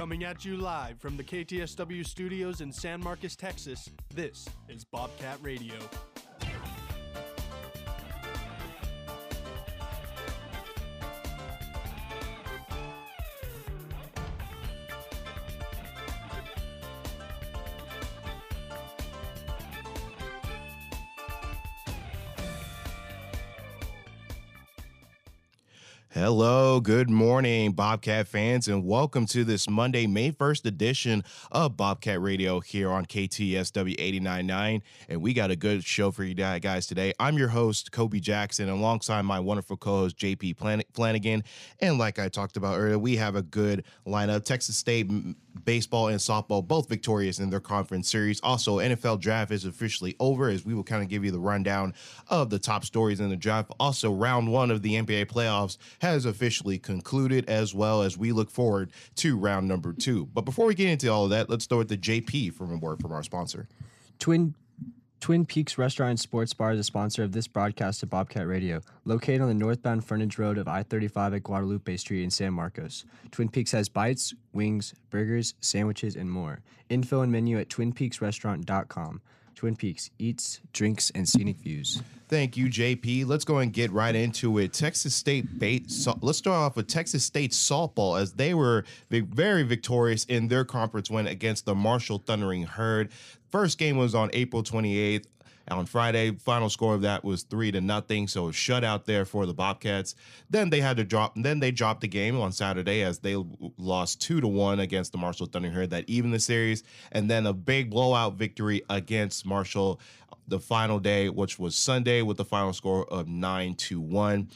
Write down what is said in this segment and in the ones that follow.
Coming at you live from the KTSW studios in San Marcos, Texas, this is Bobcat Radio. Hello, good morning, Bobcat fans, and welcome to this Monday, May 1st edition of Bobcat Radio here on KTSW 899. And we got a good show for you guys today. I'm your host, Koby Jackson, alongside my wonderful co host, JP Flanagan. And like I talked about earlier, we have a good lineup. Texas State baseball and softball both victorious in their conference series. Also, NFL draft is officially over as we will kind of give you the rundown of the top stories in the draft. Also, round one of the NBA playoffs has officially concluded as well as we look forward to round number two. But before we get into all of that, let's start with the JP from a word from our sponsor. Twin Twin Peaks Restaurant and Sports Bar is a sponsor of this broadcast of Bobcat Radio, located on the northbound frontage road of I 35 at Guadalupe Street in San Marcos. Twin Peaks has bites, wings, burgers, sandwiches, and more. Info and menu at twinpeaksrestaurant.com. Twin Peaks eats, drinks, and scenic views. Thank you, JP. Let's go and get right into it. Texas State bait. So, let's start off with Texas State softball as they were very victorious in their conference win against the Marshall Thundering Herd. First game was on April 28th on Friday. Final score of that was three to nothing, so a shutout there for the Bobcats. Then they had to drop. Then they dropped the game on Saturday as they lost two to one against the Marshall Thunder Herd that even the series, and then a big blowout victory against Marshall uh, the final day, which was Sunday, with the final score of nine to one.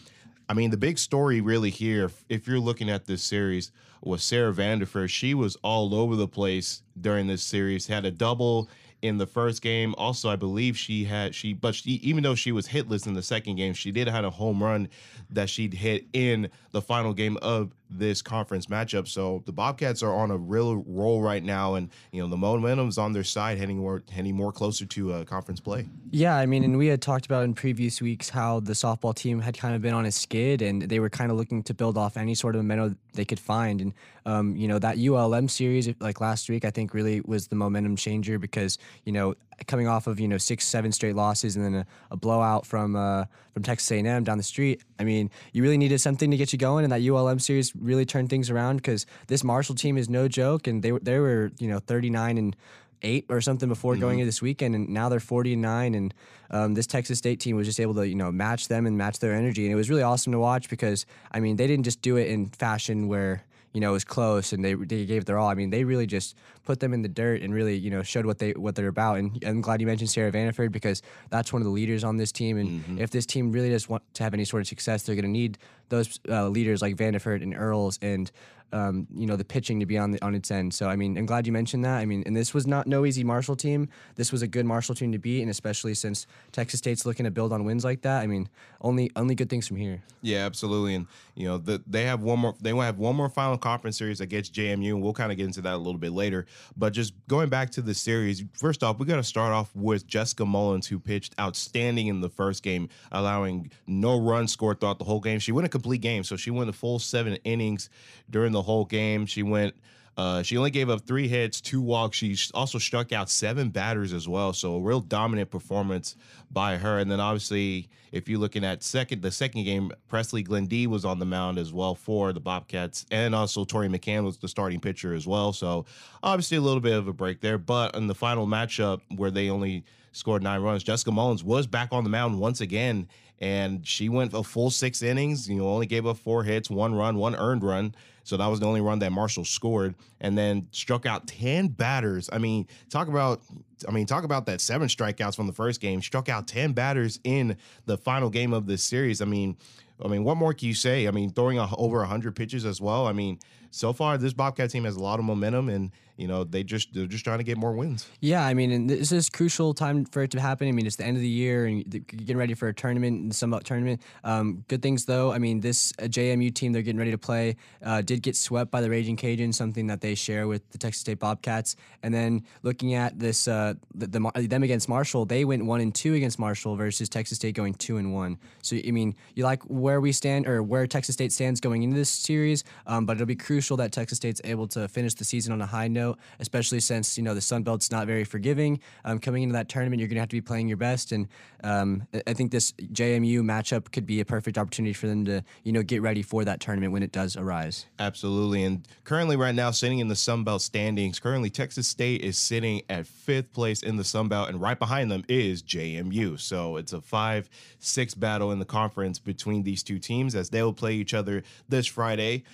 I mean, the big story really here, if you're looking at this series, was Sarah Vanderford. She was all over the place during this series, had a double in the first game. Also, I believe she had she, but she, even though she was hitless in the second game, she did have a home run that she'd hit in the final game of this conference matchup. So the Bobcats are on a real roll right now, and you know the momentum's on their side, heading more heading more closer to uh, conference play. Yeah, I mean, and we had talked about in previous weeks how the softball team had kind of been on a skid, and they were kind of looking to build off any sort of momentum they could find. And um, you know that ULM series, like last week, I think really was the momentum changer because you know coming off of you know six, seven straight losses, and then a, a blowout from uh, from Texas A&M down the street. I mean, you really needed something to get you going, and that ULM series really turned things around because this Marshall team is no joke, and they they were you know 39 and eight or something before mm-hmm. going into this weekend, and now they're 40 and nine. And um, this Texas State team was just able to you know match them and match their energy, and it was really awesome to watch because I mean they didn't just do it in fashion where you know, it was close and they they gave their all. I mean, they really just put them in the dirt and really, you know, showed what they what they're about. And I'm glad you mentioned Sarah Vanderford because that's one of the leaders on this team. And mm-hmm. if this team really does want to have any sort of success, they're going to need those uh, leaders like Vanderford and Earls and um, you know the pitching to be on the, on its end. So I mean, I'm glad you mentioned that. I mean, and this was not no easy Marshall team. This was a good Marshall team to beat, and especially since Texas State's looking to build on wins like that. I mean, only only good things from here. Yeah, absolutely. And you know, the, they have one more. They will have one more final conference series against JMU, and we'll kind of get into that a little bit later. But just going back to the series, first off, we got to start off with Jessica Mullins, who pitched outstanding in the first game, allowing no runs scored throughout the whole game. She went a complete game, so she went the full seven innings during the whole game. She went. Uh, she only gave up three hits, two walks. She also struck out seven batters as well. So a real dominant performance by her. And then obviously, if you're looking at second, the second game, Presley Glendee was on the mound as well for the Bobcats, and also Tori McCann was the starting pitcher as well. So obviously a little bit of a break there. But in the final matchup where they only scored nine runs, Jessica Mullins was back on the mound once again and she went a full six innings. You know, only gave up four hits, one run, one earned run. So that was the only run that Marshall scored, and then struck out ten batters. I mean, talk about, I mean, talk about that seven strikeouts from the first game. Struck out ten batters in the final game of this series. I mean, I mean, what more can you say? I mean, throwing a, over hundred pitches as well. I mean, so far this Bobcat team has a lot of momentum, and you know they just they're just trying to get more wins. Yeah, I mean, and this is crucial time for it to happen. I mean, it's the end of the year and getting ready for a tournament and some tournament. Um, good things though. I mean, this JMU team they're getting ready to play uh, did get swept by the Raging Cajuns, something that they share with the Texas State Bobcats. And then looking at this, uh, the, the, them against Marshall, they went one and two against Marshall versus Texas State going two and one. So I mean, you like where we stand or where Texas State stands going into this series, um, but it'll be crucial that Texas State's able to finish the season on a high note, especially since you know the Sun Belt's not very forgiving. Um, coming into that tournament, you're going to have to be playing your best, and um, I think this JMU matchup could be a perfect opportunity for them to you know get ready for that tournament when it does arise. Absolutely, and currently right now sitting in the Sun Belt standings, currently Texas State is sitting at fifth place in the Sun Belt, and right behind them is JMU. So it's a five-six battle in the conference between these two teams as they will play each other this Friday.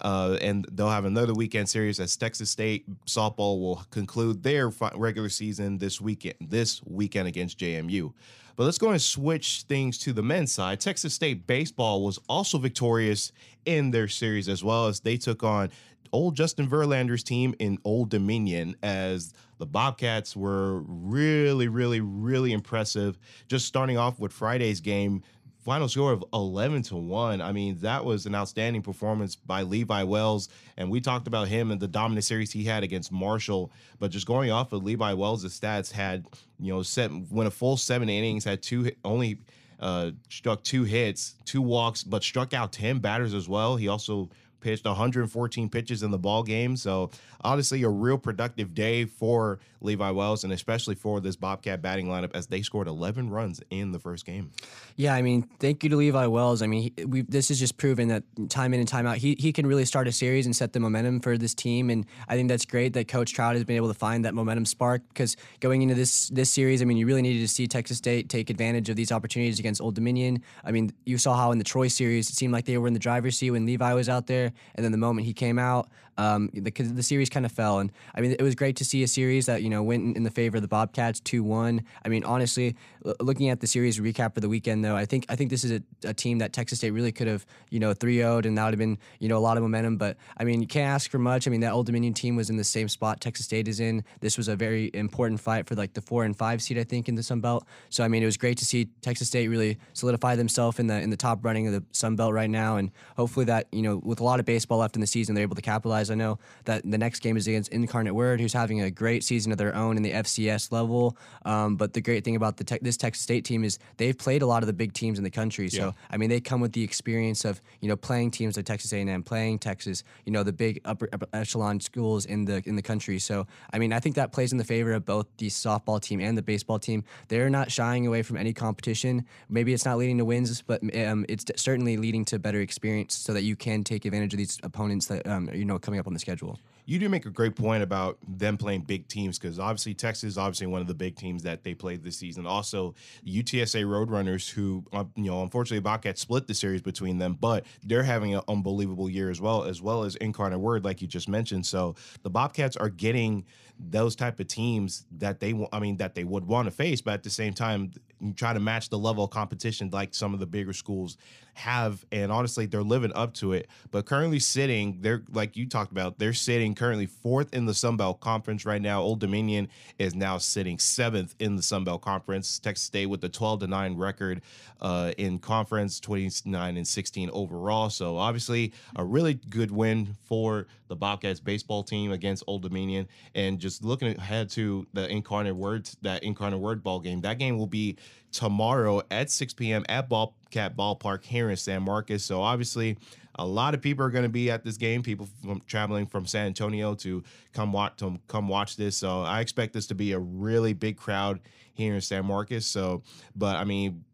Uh, and they'll have another weekend series as Texas State softball will conclude their regular season this weekend. This weekend against JMU. But let's go and switch things to the men's side. Texas State baseball was also victorious in their series as well as they took on old Justin Verlander's team in Old Dominion as the Bobcats were really, really, really impressive. Just starting off with Friday's game, final score of 11 to 1 i mean that was an outstanding performance by levi wells and we talked about him and the dominant series he had against marshall. But just going off of levi wells' stats had you know set went a full seven innings had two only uh struck two hits two walks but struck out 10 batters as well. He also pitched 114 pitches in the ball game. So honestly, a real productive day for Levi Wells and especially for this Bobcat batting lineup as they scored 11 runs in the first game. Yeah, I mean, thank you to Levi Wells. I mean, we this is just proven that time in and time out, he he can really start a series and set the momentum for this team. And I think that's great that Coach Trout has been able to find that momentum spark because going into this this series, I mean, you really needed to see Texas State take advantage of these opportunities against Old Dominion. I mean, you saw how in the Troy series, it seemed like they were in the driver's seat when Levi was out there, and then the moment he came out, um, the, the series kind of fell. And I mean, it was great to see a series that you know went in, the favor of the Bobcats, two one. I mean, honestly, l- looking at the series recap for the weekend, though, I think I think this is a, a team that Texas State really could have you know 3-0'd, and that would have been you know a lot of momentum. But I mean, you can't ask for much. I mean, that Old Dominion team was in the same spot Texas State is in. This was a very important fight for like the four and five seed, I think, in the Sun Belt. So I mean, it was great to see Texas State really solidify themselves in the in the top running of the Sun Belt right now, and hopefully that you know with a lot of baseball left in the season, they're able to capitalize. I know that the next game is against Incarnate Word, who's having a great season their own in the FCS level. Um, but the great thing about the te- this Texas State team is they've played a lot of the big teams in the country. So Yeah. I mean, they come with the experience of you know playing teams like Texas A&M, playing Texas, you know the big upper, upper echelon schools in the in the country. So I mean, I think that plays in the favor of both the softball team and the baseball team. They're not shying away from any competition. Maybe it's not leading to wins, but um, it's d- certainly leading to better experience, so that you can take advantage of these opponents that um, you know coming up on the schedule. You do make a great point about them playing big teams because obviously Texas is obviously one of the big teams that they played this season. Also, UTSA Roadrunners, who uh, you know, unfortunately Bobcats split the series between them, but they're having an unbelievable year as well, as well as Incarnate Word, like you just mentioned. So the Bobcats are getting those type of teams that they, I mean, that they would want to face, but at the same time, you try to match the level of competition like some of the bigger schools have, and honestly, they're living up to it. But currently sitting, they're like you talked about, they're sitting currently fourth in the Sun Belt Conference right now. Old Dominion is now sitting seventh in the Sun Belt Conference. Texas State with the 12 to 9 record uh, in conference, 29 and 16 overall. So obviously a really good win for the Bobcats baseball team against Old Dominion. And just looking ahead to the Incarnate Word, that Incarnate Word ball game, that game will be tomorrow at 6 p.m. at Bobcat Ballpark here in San Marcos. So obviously, a lot of people are going to be at this game. People from traveling from San Antonio to come watch to come watch this. So I expect this to be a really big crowd here in San Marcos. So, but I mean,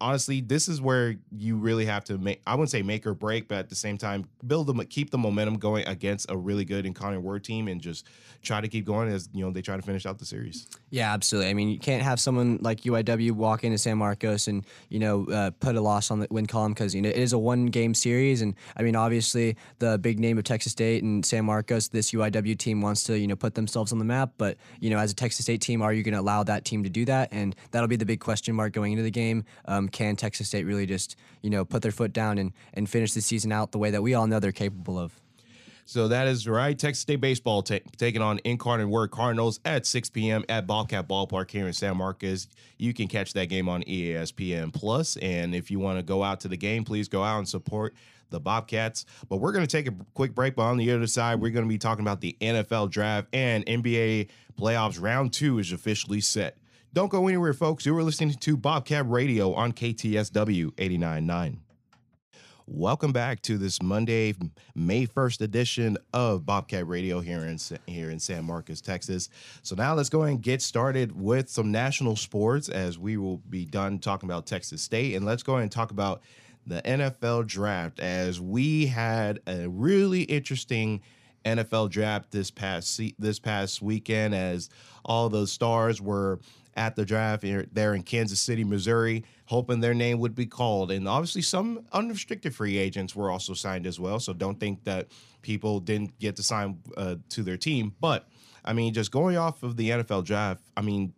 honestly, this is where you really have to make. I wouldn't say make or break, but at the same time, build them, keep the momentum going against a really good Incarnate Word team, and just try to keep going as you know they try to finish out the series. Yeah, absolutely. I mean, you can't have someone like UIW walk into San Marcos and you know uh, put a loss on the win column because you know it is a one game series, and I mean obviously the big name of Texas State and San Marcos, this UIW team wants to you know put themselves on the map, but you know as a Texas State team, are you going to allow that team to do that? And that'll be the big question mark going into the game. Um, can Texas State really just you know put their foot down and and finish the season out the way that we all know they're capable of? So that is right. Texas State baseball ta- taking on Incarnate Word Cardinals at 6 p.m. at Bobcat Ballpark here in San Marcos. You can catch that game on ESPN Plus, and if you want to go out to the game, please go out and support the Bobcats. But we're going to take a quick break. But on the other side, we're going to be talking about the NFL draft and NBA playoffs. Round two is officially set. Don't go anywhere, folks. You are listening to Bobcat Radio on KTSW 89.9. Welcome back to this Monday, May 1st edition of Bobcat Radio here in here in San Marcos, Texas. So now let's go and get started with some national sports as we will be done talking about Texas State and let's go and talk about the NFL draft as we had a really interesting NFL draft this past this past weekend as all those stars were at the draft there in Kansas City, Missouri, hoping their name would be called. And obviously, some unrestricted free agents were also signed as well. So don't think that people didn't get to sign uh, to their team. But I mean, just going off of the NFL draft, I mean,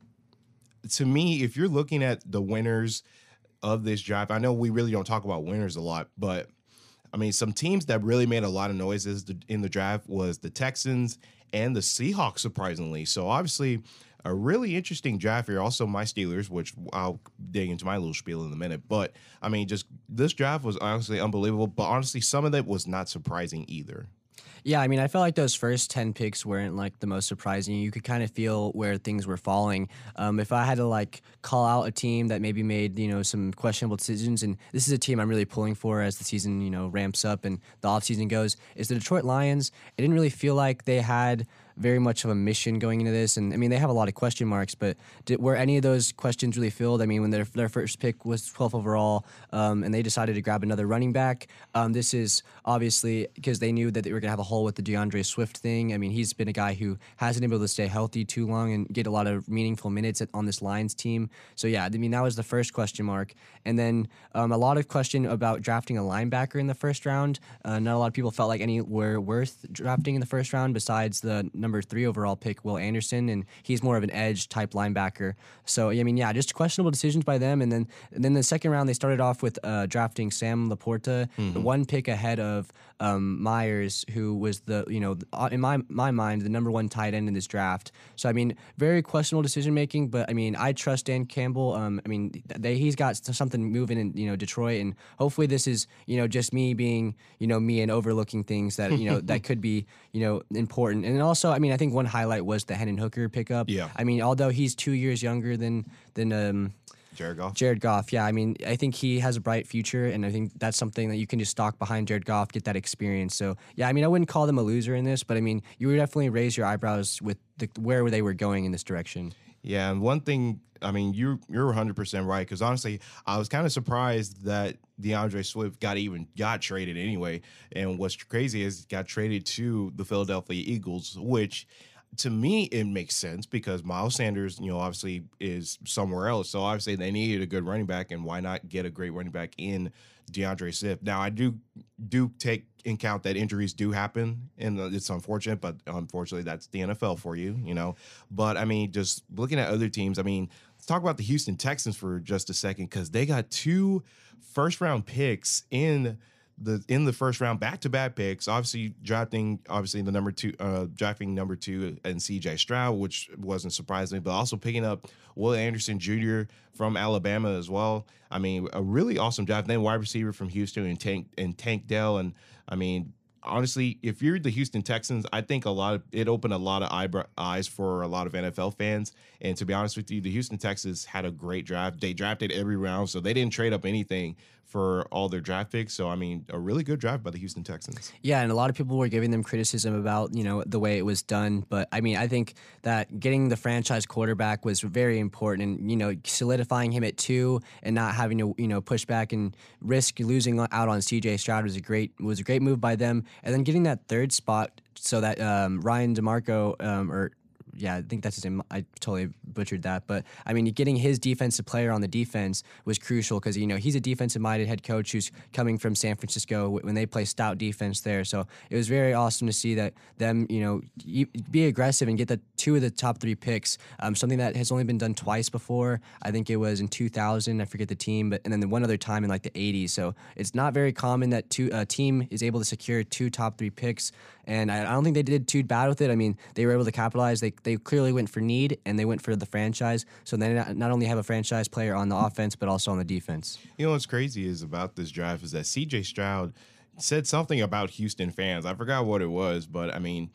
to me, if you're looking at the winners of this draft, I know we really don't talk about winners a lot, but I mean, some teams that really made a lot of noises in the draft was the Texans and the Seahawks, surprisingly. So obviously, a really interesting draft here. Also, my Steelers, which I'll dig into my little spiel in a minute. But I mean, just this draft was honestly unbelievable. But honestly, some of it was not surprising either. Yeah, I mean, I felt like those first 10 picks weren't like the most surprising. You could kind of feel where things were falling. Um, if I had to like call out a team that maybe made, you know, some questionable decisions, and this is a team I'm really pulling for as the season, you know, ramps up and the offseason goes, is the Detroit Lions. It didn't really feel like they had very much of a mission going into this. And I mean, they have a lot of question marks, but did, were any of those questions really filled? I mean, when their, their first pick was 12th overall um, and they decided to grab another running back, um, this is obviously because they knew that they were going to have a hole with the D'Andre Swift thing. I mean, he's been a guy who hasn't been able to stay healthy too long and get a lot of meaningful minutes on this Lions team. So, yeah, I mean, that was the first question mark. And then um, a lot of question about drafting a linebacker in the first round. Uh, not a lot of people felt like any were worth drafting in the first round besides the number three overall pick, Will Anderson, and he's more of an edge type linebacker. So I mean, yeah, just questionable decisions by them. And then and then the second round they started off with uh, drafting Sam LaPorta, mm-hmm. one pick ahead of um, Myers, who was the you know in my my mind the number one tight end in this draft. So I mean, very questionable decision making. But I mean, I trust Dan Campbell. Um, I mean, they, he's got something moving in you know Detroit, and hopefully this is you know just me being you know me and overlooking things that you know that could be you know important. And also, I mean, I think one highlight was the Hendon Hooker pickup. Yeah. I mean, although he's two years younger than than um, Jared Goff. Jared Goff, yeah. I mean, I think he has a bright future, and I think that's something that you can just stock behind Jared Goff, get that experience. So, yeah, I mean, I wouldn't call them a loser in this, but I mean, you would definitely raise your eyebrows with the, where they were going in this direction. Yeah, and one thing, I mean, you you're 100 percent right because honestly, I was kind of surprised that D'Andre Swift got even got traded anyway. And what's crazy is got traded to the Philadelphia Eagles, which to me it makes sense because Miles Sanders, you know, obviously is somewhere else. So obviously they needed a good running back, and why not get a great running back in D'Andre Swift? Now I do do take in count that injuries do happen, and uh, it's unfortunate, but unfortunately that's the NFL for you, you know. But I mean, just looking at other teams, I mean, let's talk about the Houston Texans for just a second because they got two first round picks in the in the first round, back to back picks. Obviously, drafting obviously the number two, uh, drafting number two and C.J. Stroud, which wasn't surprising, but also picking up Will Anderson Jr. from Alabama as well. I mean, a really awesome draft. Then wide receiver from Houston and Tank and Tank Dell, and I mean, honestly, if you're the Houston Texans, I think a lot of it opened a lot of eyebrow, eyes for a lot of NFL fans. And to be honest with you, the Houston Texans had a great draft. They drafted every round, so they didn't trade up anything for all their draft picks. So I mean, a really good draft by the Houston Texans. Yeah, and a lot of people were giving them criticism about you know the way it was done, but I mean, I think that getting the franchise quarterback was very important, and you know, solidifying him at two and not having to you know push back and risk losing out on C.J. Stroud was a great was a great move by them, and then getting that third spot so that um, Ryan DeMarco um, or yeah, I think that's his name. I totally butchered that, but I mean, getting his defensive player on the defense was crucial because you know he's a defensive-minded head coach who's coming from San Francisco when they play stout defense there. So it was very awesome to see that them, you know, be aggressive and get the two of the top three picks. Um, something that has only been done twice before. I think it was in 2000. I forget the team, but and then the one other time in like the 80s. So it's not very common that two a team is able to secure two top three picks and I, I, don't think they did too bad with it. I mean, they were able to capitalize. They they clearly went for need and they went for the franchise. So they not, only have a franchise player on the offense, but also on the defense. You know what's crazy is about this draft is that C.J. Stroud said something about Houston fans. I forgot what it was, but I mean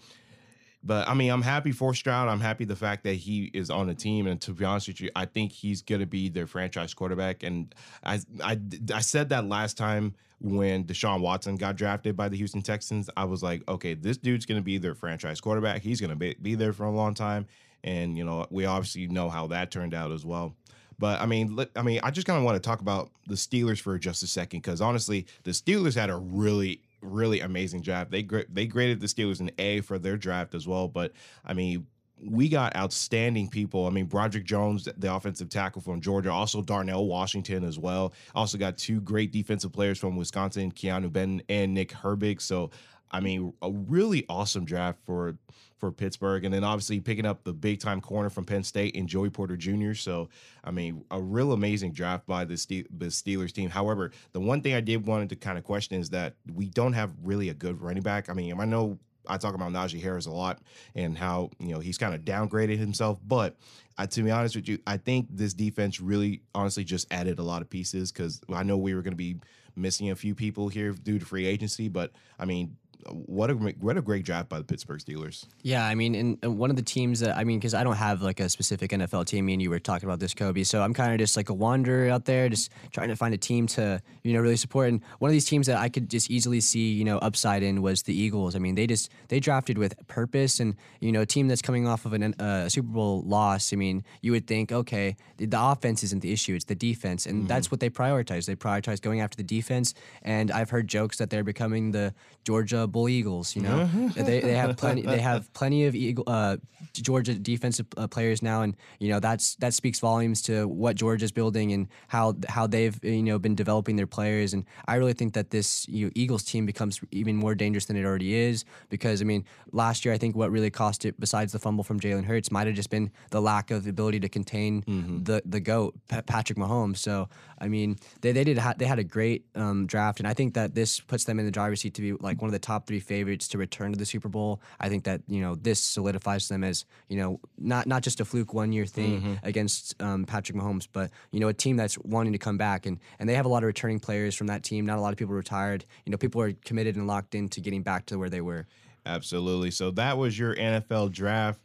but I mean, I'm happy for Stroud. I'm happy the fact that he is on the team. And to be honest with you, I think he's going to be their franchise quarterback. And I, I, I said that last time when Deshaun Watson got drafted by the Houston Texans. I was like, okay, this dude's going to be their franchise quarterback. He's going to be, be there for a long time. And, you know, we obviously know how that turned out as well. But I mean, I mean, I just kind of want to talk about the Steelers for just a second because honestly, the Steelers had a really really amazing draft. They they graded the Steelers an A for their draft as well. But I mean, we got outstanding people. I mean, Broderick Jones, the offensive tackle from Georgia, also Darnell Washington as well. Also got two great defensive players from Wisconsin, Keanu Benton and Nick Herbig. So, I mean, a really awesome draft for for Pittsburgh, and then obviously picking up the big time corner from Penn State and Joey Porter Jr. So, I mean, a real amazing draft by the, Ste- the Steelers team. However, the one thing I did wanted to kind of question is that we don't have really a good running back. I mean, I know I talk about Najee Harris a lot and how you know he's kind of downgraded himself, but uh, to be honest with you, I think this defense really, honestly, just added a lot of pieces because I know we were going to be missing a few people here due to free agency, but I mean, what a what a great draft by the Pittsburgh Steelers. Yeah, I mean, and one of the teams that I mean, because I don't have like a specific NFL team. Me and you were talking about this, Koby. So I'm kind of just like a wanderer out there, just trying to find a team to you know really support. And one of these teams that I could just easily see you know upside in was the Eagles. I mean, they just they drafted with purpose, and you know, a team that's coming off of an, uh, a Super Bowl loss. I mean, you would think, okay, the, the offense isn't the issue; it's the defense, and mm-hmm. that's what they prioritize. They prioritize going after the defense. And I've heard jokes that they're becoming the Georgia Eagles. You know, they, they have plenty they have plenty of Eagle, uh, Georgia defensive uh, players now, and you know that's that speaks volumes to what Georgia's building and how how they've you know been developing their players. And I really think that this you know, Eagles team becomes even more dangerous than it already is because I mean last year I think what really cost it besides the fumble from Jalen Hurts might have just been the lack of the ability to contain mm-hmm. the the goat Patrick Mahomes. So I mean they they did ha- they had a great um, draft, and I think that this puts them in the driver's seat to be like one of the top three favorites to return to the Super Bowl. I think that you know this solidifies them as you know not not just a fluke one year thing mm-hmm. against um, Patrick Mahomes, but you know a team that's wanting to come back and and they have a lot of returning players from that team. Not a lot of people retired. You know, people are committed and locked into getting back to where they were. Absolutely. So that was your NFL draft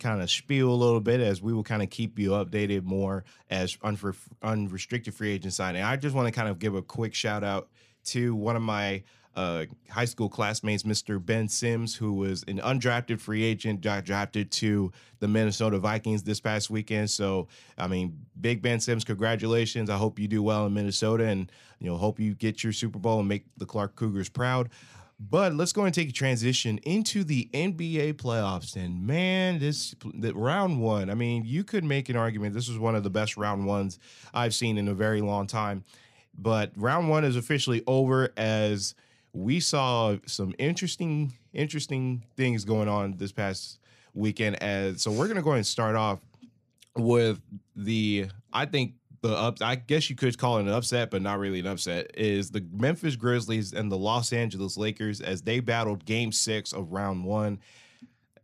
kind of spiel a little bit as we will kind of keep you updated more as unfor- unrestricted free agent signing. I just want to kind of give a quick shout out to one of my uh, high school classmates, Mr. Ben Sims, who was an undrafted free agent, drafted to the Minnesota Vikings this past weekend. So, I mean, Big Ben Sims, congratulations. I hope you do well in Minnesota and, you know, hope you get your Super Bowl and make the Clark Cougars proud. But let's go and take a transition into the NBA playoffs. And man, this the round one. I mean, you could make an argument this was one of the best round ones I've seen in a very long time. But round one is officially over as we saw some interesting interesting things going on this past weekend as so we're gonna go ahead and start off with the I think the up I guess you could call it an upset, but not really an upset, is the Memphis Grizzlies and the Los Angeles Lakers as they battled game six of round one.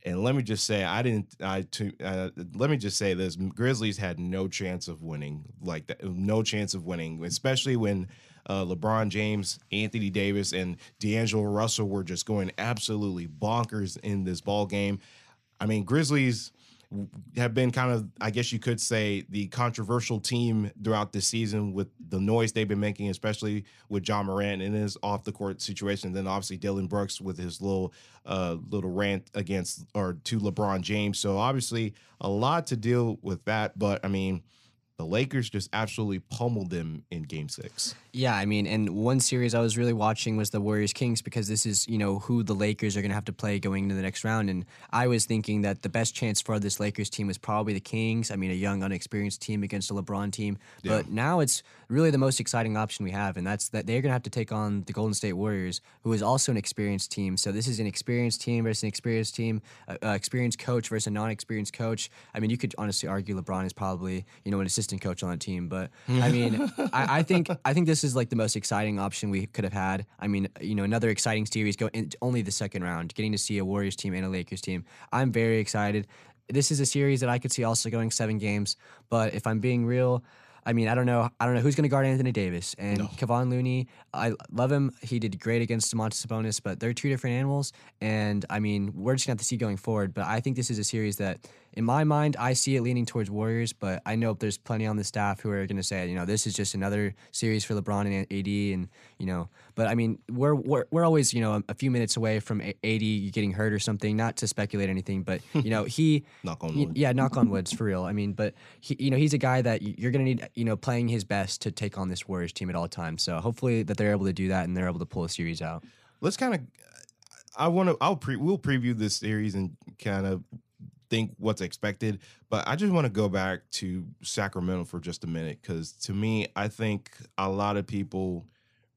And let me just say, I didn't. I to, uh, let me just say this: Grizzlies had no chance of winning, like that, no chance of winning, especially when uh, LeBron James, Anthony Davis, and D'Angelo Russell were just going absolutely bonkers in this ball game. I mean, Grizzlies have been kind of, I guess you could say, the controversial team throughout the season with the noise they've been making, especially with Ja Morant in his off the court situation. And Then obviously Dillon Brooks with his little uh, little rant against or to LeBron James. So obviously a lot to deal with that. But I mean, the Lakers just absolutely pummeled them in game six. Yeah, I mean, and one series I was really watching was the Warriors Kings because this is, you know, who the Lakers are going to have to play going into the next round. And I was thinking that the best chance for this Lakers team was probably the Kings. I mean, a young, unexperienced team against a LeBron team. Yeah. But now it's really the most exciting option we have. And that's that they're going to have to take on the Golden State Warriors, who is also an experienced team. So this is an experienced team versus an experienced team, uh, uh, experienced coach versus a non experienced coach. I mean, you could honestly argue LeBron is probably, you know, an assistant coach on the team. But I mean, I, I, think I think this is like the most exciting option we could have had. I mean, you know, another exciting series go in only the second round, getting to see a Warriors team and a Lakers team. I'm very excited. This is a series that I could see also going seven games. But if I'm being real, I mean, I don't know. I don't know who's going to guard Anthony Davis and No. Kevon Looney. I love him. He did great against Domantas Sabonis, but they're two different animals. And I mean, we're just going to have to see going forward. But I think this is a series that, in my mind, I see it leaning towards Warriors. But I know there's plenty on the staff who are going to say, you know, this is just another series for LeBron and AD, and you know. But I mean, we're we're, we're always you know a, few minutes away from AD getting hurt or something. Not to speculate anything, but you know he. Knock on wood. Yeah, knock on woods for real. I mean, but he, you know, he's a guy that you're gonna need, you know, playing his best to take on this Warriors team at all times. So hopefully that they're able to do that and they're able to pull a series out. let's kind of i want to i'll pre we'll preview this series and kind of think what's expected but i just want to go back to sacramento for just a minute because to me i think a lot of people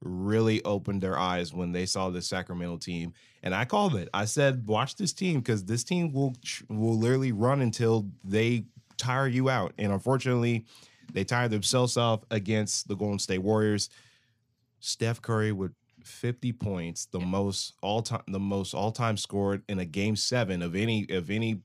really opened their eyes when they saw the sacramento team and i called it. I said watch this team because this team will will literally run until they tire you out and unfortunately they tired themselves off against the golden state warriors. Steph Curry with 50 points, the most all time, the most all time scored in a game seven of any of any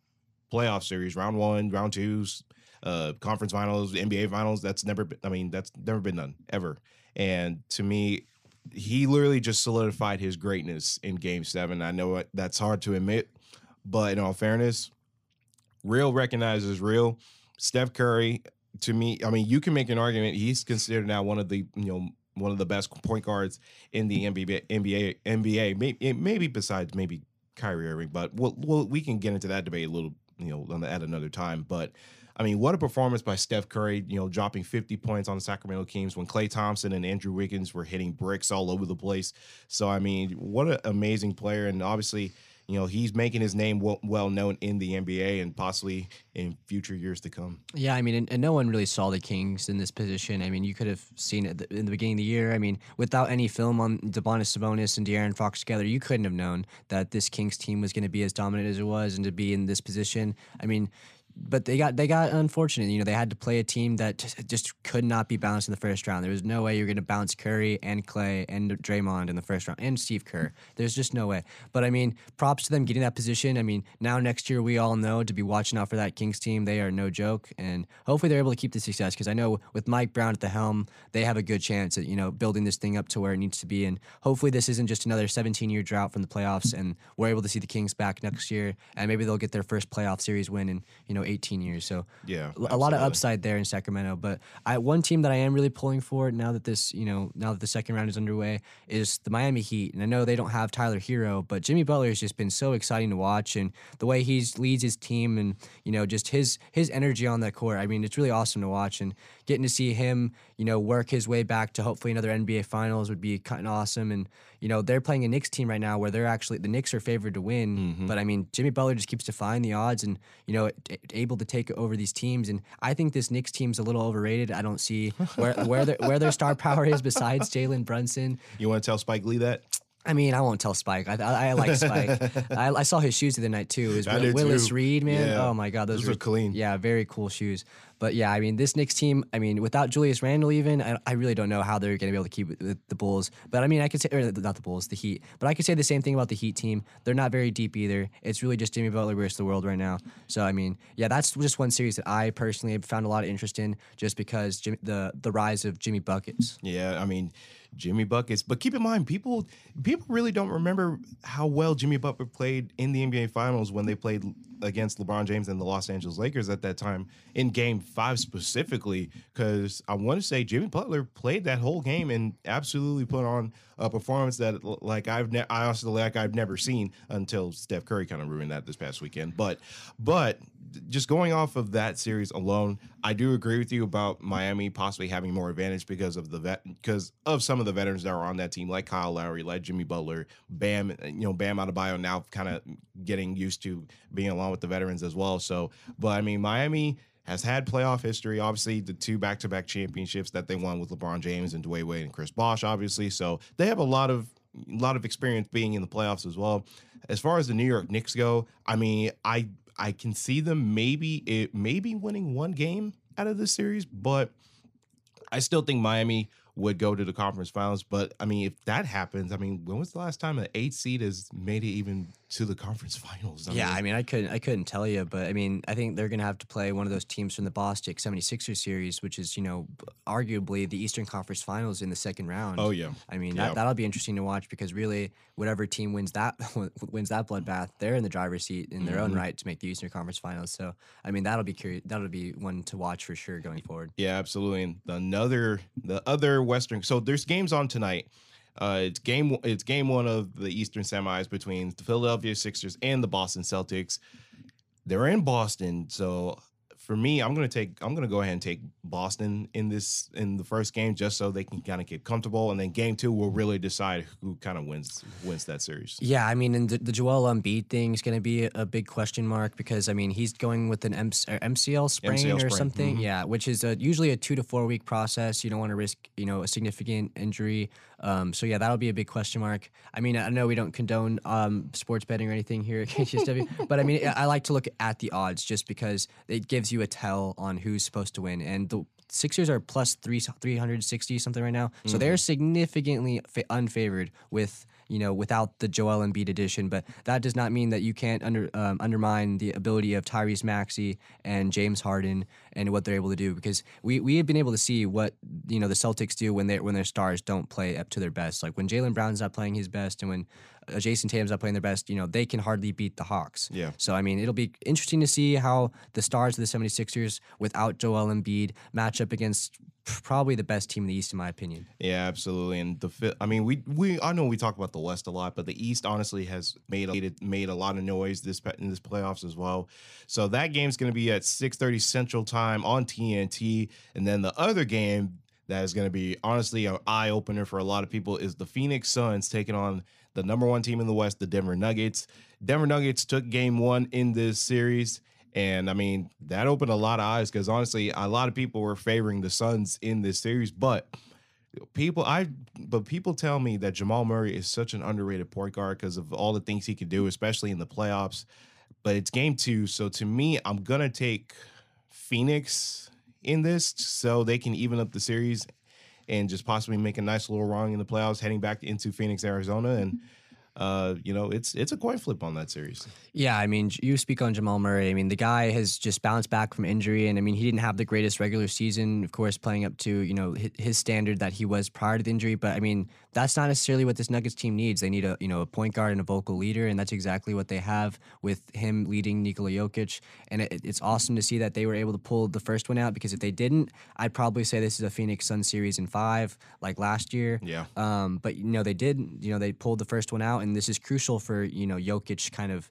playoff series, round one, round twos, uh, conference finals, NBA finals. That's never been. I mean, that's never been done ever. And to me, he literally just solidified his greatness in Game Seven. I know that's hard to admit, but in all fairness, real recognizes real. Steph Curry, to me, I mean, you can make an argument. He's considered now one of the you know one of the best point guards in the NBA. NBA, NBA, maybe, besides maybe Kyrie Irving, but we'll, we'll, we can get into that debate a little, you know, at another time. But I mean, what a performance by Steph Curry, you know, dropping 50 points on the Sacramento Kings when Klay Thompson and Andrew Wiggins were hitting bricks all over the place. So, I mean, what an amazing player. And obviously, you know, he's making his name well, well known in the NBA and possibly in future years to come. Yeah, I mean, and, and no one really saw the Kings in this position. I mean, you could have seen it in the beginning of the year. I mean, without any film on Domantas Sabonis and De'Aaron Fox together, you couldn't have known that this Kings team was going to be as dominant as it was and to be in this position. I mean, but they got they got unfortunate. You know, they had to play a team that just- could not be balanced in the first round. There was no way you're going to balance Curry and Klay and Draymond in the first round and Steve Kerr. There's just no way. But I mean, props to them getting that position. I mean, now next year we all know to be watching out for that Kings team. They are no joke, and hopefully they're able to keep the success because I know with Mike Brown at the helm, they have a good chance at you know building this thing up to where it needs to be. And hopefully this isn't just another 17 year drought from the playoffs, and we're able to see the Kings back next year, and maybe they'll get their first playoff series win in you know 18 years. So Yeah, a lot of upside there in Sacramento. But I, one team that I am really pulling for now that this, you know, now that the second round is underway is the Miami Heat. And I know they don't have Tyler Herro, but Jimmy Butler has just been so exciting to watch, and the way he leads his team, and you know, just his his energy on that court. I mean, it's really awesome to watch, and getting to see him, you know, work his way back to hopefully another NBA Finals would be kind of awesome. And you know, they're playing a Knicks team right now where they're actually the Knicks are favored to win, Mm-hmm. but I mean, Jimmy Butler just keeps defying the odds, and you know, able to take over these teams. And I think this Knicks team's a little overrated. I don't see where where their where their star power is besides Jalen Brunson. You want to tell Spike Lee that? I mean, I won't tell Spike. I, I, I like Spike. I, I saw his shoes the other night too. It was Will- Willis too. Reed, man. Yeah. Oh my God, those, Those were are clean. Yeah, very cool shoes. But yeah, I mean, this Knicks team. I mean, without Julius Randle, even I, I really don't know how they're going to be able to keep the Bulls. But I mean, I could say, or not the Bulls, the Heat. But I could say the same thing about the Heat team. They're not very deep either. It's really just Jimmy Butler versus the world right now. So I mean, yeah, that's just one series that I personally have found a lot of interest in, just because Jimmy, the the rise of Jimmy buckets. Yeah, I mean Jimmy buckets. But keep in mind, people people really don't remember how well Jimmy Butler played in the NBA Finals when they played against LeBron James and the Los Angeles Lakers at that time in Game Five specifically. Because I want to say Jimmy Butler played that whole game and absolutely put on a performance that like I've ne- I honestly like I've never seen until Steph Curry kind of ruined that this past weekend. But but just going off of that series alone, I do agree with you about Miami possibly having more advantage because of the vet because of some of the veterans that are on that team, like Kyle Lowry, like Jimmy Butler, Bam, you know, Bam Adebayo now kind of getting used to being along with the veterans as well. So, but I mean, Miami has had playoff history. Obviously, the two back-to-back championships that they won with LeBron James and Dwyane Wade and Chris Bosh, obviously. So they have a lot of a lot of experience being in the playoffs as well. As far as the New York Knicks go, I mean, I I can see them maybe it maybe winning one game out of this series, but I still think Miami would go to the conference finals. But I mean, if that happens, I mean, when was the last time an eight seed has made it even to the conference finals. yeah, I mean, I couldn't, I couldn't tell you, but I mean, I think they're going to have to play one of those teams from the Bostic 76ers series, which is, you know, arguably the Eastern Conference Finals in the second round. Oh yeah, I mean, Yeah. that, that'll be interesting to watch because really, whatever team wins that wins that bloodbath, they're in the driver's seat in their own Mhm. right to make the Eastern Conference Finals. So, I mean, that'll be curious. That'll be one to watch for sure going forward. Yeah, absolutely. And another, the other Western. So there's games on tonight. Uh, it's game. It's game one of the Eastern semis between the Philadelphia Sixers and the Boston Celtics. They're in Boston, so for me, I'm gonna take. I'm gonna go ahead and take Boston in this in the first game, just so they can kind of get comfortable, and then game two will really decide who kind of wins wins that series. Yeah, I mean, and the, the Joel Embiid thing is going to be a, big question mark because I mean he's going with an M- MCL sprain MCL or sprain, something. mhm. Yeah, which is a, usually a two to four week process. You don't want to risk you know a significant injury. Um, so yeah, that'll be a big question mark. I mean, I know we don't condone um, sports betting or anything here at KTSW, but I mean, I I like to look at the odds just because it gives you a tell on who's supposed to win. And the Sixers are plus three three hundred sixty something right now, so they're significantly fa- unfavored with you know without the Joel Embiid addition. But that does not mean that you can't under um, undermine the ability of Tyrese Maxey and James Harden and what they're able to do because we we have been able to see what you know the Celtics do when they when their stars don't play up to their best. Like when Jaylen Brown's not playing his best and when Uh, Jayson Tatum's not playing their best, you know they can hardly beat the Hawks. Yeah. So, I mean, it'll be interesting to see how the stars of the 76ers without Joel Embiid match up against probably the best team in the East, in my opinion. Yeah, absolutely. And the I mean, we we I know we talk about the West a lot, but the East honestly has made a, made a lot of noise this in this playoffs as well. So that game's going to be at 6:30 Central Time on TNT, and then the other game that is going to be honestly an eye opener for a lot of people is the Phoenix Suns taking on the number one team in the West, the Denver Nuggets. Denver Nuggets took game one in this series. And I mean, that opened a lot of eyes because honestly, a lot of people were favoring the Suns in this series. But people, I but people tell me that Jamal Murray is such an underrated point guard because of all the things he can do, especially in the playoffs. But it's game two, so to me, I'm gonna take Phoenix in this so they can even up the series and just possibly make a nice little run in the playoffs, heading back into Phoenix, Arizona, and uh, you know, it's it's a coin flip on that series. Yeah, I mean, you speak on Jamal Murray. I mean, the guy has just bounced back from injury, and I mean, he didn't have the greatest regular season, of course, playing up to you know his, his standard that he was prior to the injury. But I mean, that's not necessarily what this Nuggets team needs. They need a you know a point guard and a vocal leader, and that's exactly what they have with him leading Nikola Jokic. And it, it's awesome to see that they were able to pull the first one out because if they didn't, I'd probably say this is a Phoenix Sun series in five, like last year. Yeah. Um, but you know they did. You know they pulled the first one out, and this is crucial for you know Jokic kind of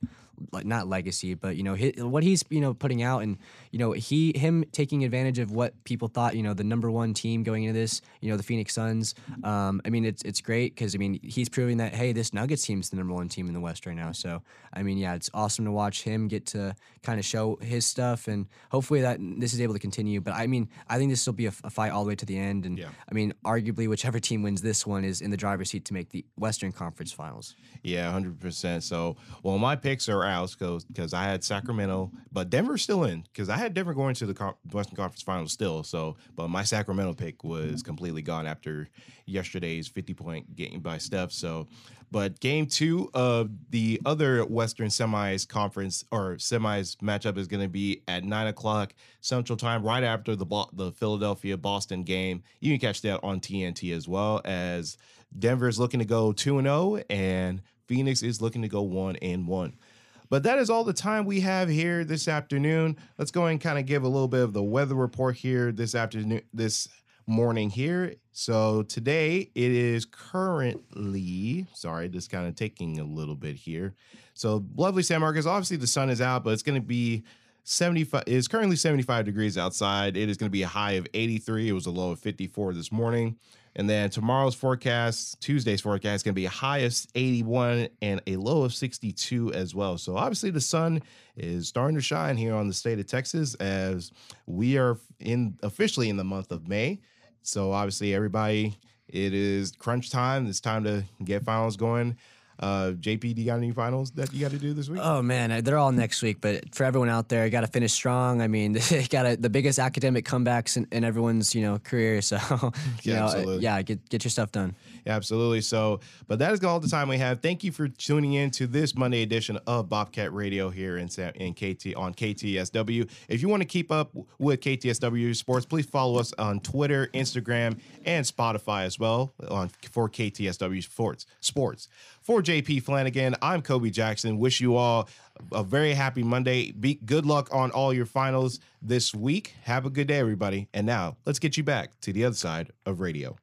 like not legacy, but you know hi what he's you know putting out, and you know he him taking advantage of what people thought you know the number one team going into this, you know the Phoenix Suns. Um, I mean it's it's great because I mean he's proving that hey this Nuggets team's the number one team in the West right now. So I mean yeah it's awesome to watch him get to kind of show his stuff, and hopefully that this is able to continue. But I mean I think this will be a fight all the way to the end, and Yeah. I mean arguably whichever team wins this one is in the driver's seat to make the Western Conference Finals. Yeah, hundred percent. So, well, my picks are out because I had Sacramento, but Denver's still in because I had Denver going to the Western Conference Finals still. So, but my Sacramento pick was completely gone after yesterday's fifty point game by Steph. So, but game two of the other Western semis conference or semis matchup is going to be at nine o'clock Central Time, right after the Bo- the Philadelphia Boston game. You can catch that on TNT as well as Denver is looking to go two and zero, and Phoenix is looking to go one and one. But that is all the time we have here this afternoon. Let's go and kind of give a little bit of the weather report here this afternoon, this morning here. So today it is currently, sorry, just kind of taking a little bit here. So lovely San Marcos. Obviously the sun is out, but it's going to be 75 it's currently 75 degrees outside. It is going to be a high of 83. It was a low of 54 this morning. And then tomorrow's forecast, Tuesday's forecast, is going to be a high of 81 and a low of 62 as well. So obviously the sun is starting to shine here on the state of Texas as we are in officially in the month of May. So obviously everybody, it is crunch time. It's time to get finals going. Uh, JP, do you got any finals that you got to do this week? Oh man, they're all next week. But for everyone out there, got to finish strong. I mean, got the biggest academic comebacks in, in everyone's you know career. So you Yeah, know, yeah, get get your stuff done. Yeah, absolutely. So, but that is all the time we have. Thank you for tuning in to this Monday edition of Bobcat Radio here in in KT on KTSW. If you want to keep up with KTSW Sports, please follow us on Twitter, Instagram, and Spotify as well on for KTSW Sports. Sports. For JP Flanagan, I'm Koby Jackson. Wish you all a very happy Monday. Be good luck on all your finals this week. Have a good day, everybody. And now let's get you back to the other side of radio.